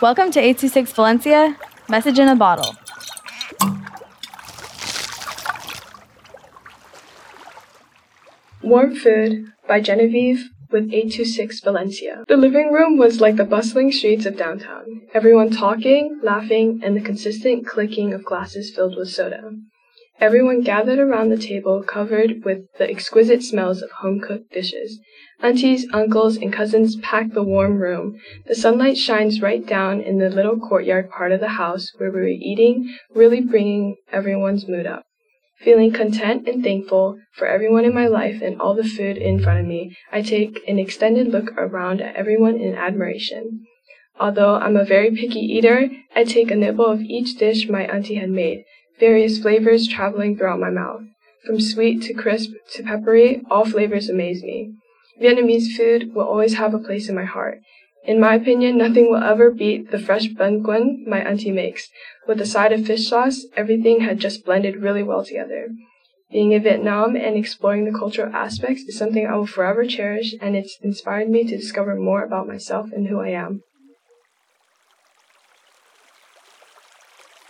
Welcome to 826 Valencia, message in a bottle. Warm Food by Genevieve with 826 Valencia. The living room was like the bustling streets of downtown, everyone talking, laughing, and the consistent clicking of glasses filled with soda. Everyone gathered around the table covered with the exquisite smells of home cooked dishes. Aunties, uncles, and cousins packed the warm room. The sunlight shines right down in the little courtyard part of the house where we were eating, really bringing everyone's mood up. Feeling content and thankful for everyone in my life and all the food in front of me, I take an extended look around at everyone in admiration. Although I'm a very picky eater, I take a nibble of each dish my auntie had made, various flavors traveling throughout my mouth. From sweet to crisp to peppery, all flavors amaze me. Vietnamese food will always have a place in my heart. In my opinion, nothing will ever beat the fresh bun guan my auntie makes. With a side of fish sauce, everything had just blended really well together. Being in Vietnam and exploring the cultural aspects is something I will forever cherish, and it's inspired me to discover more about myself and who I am.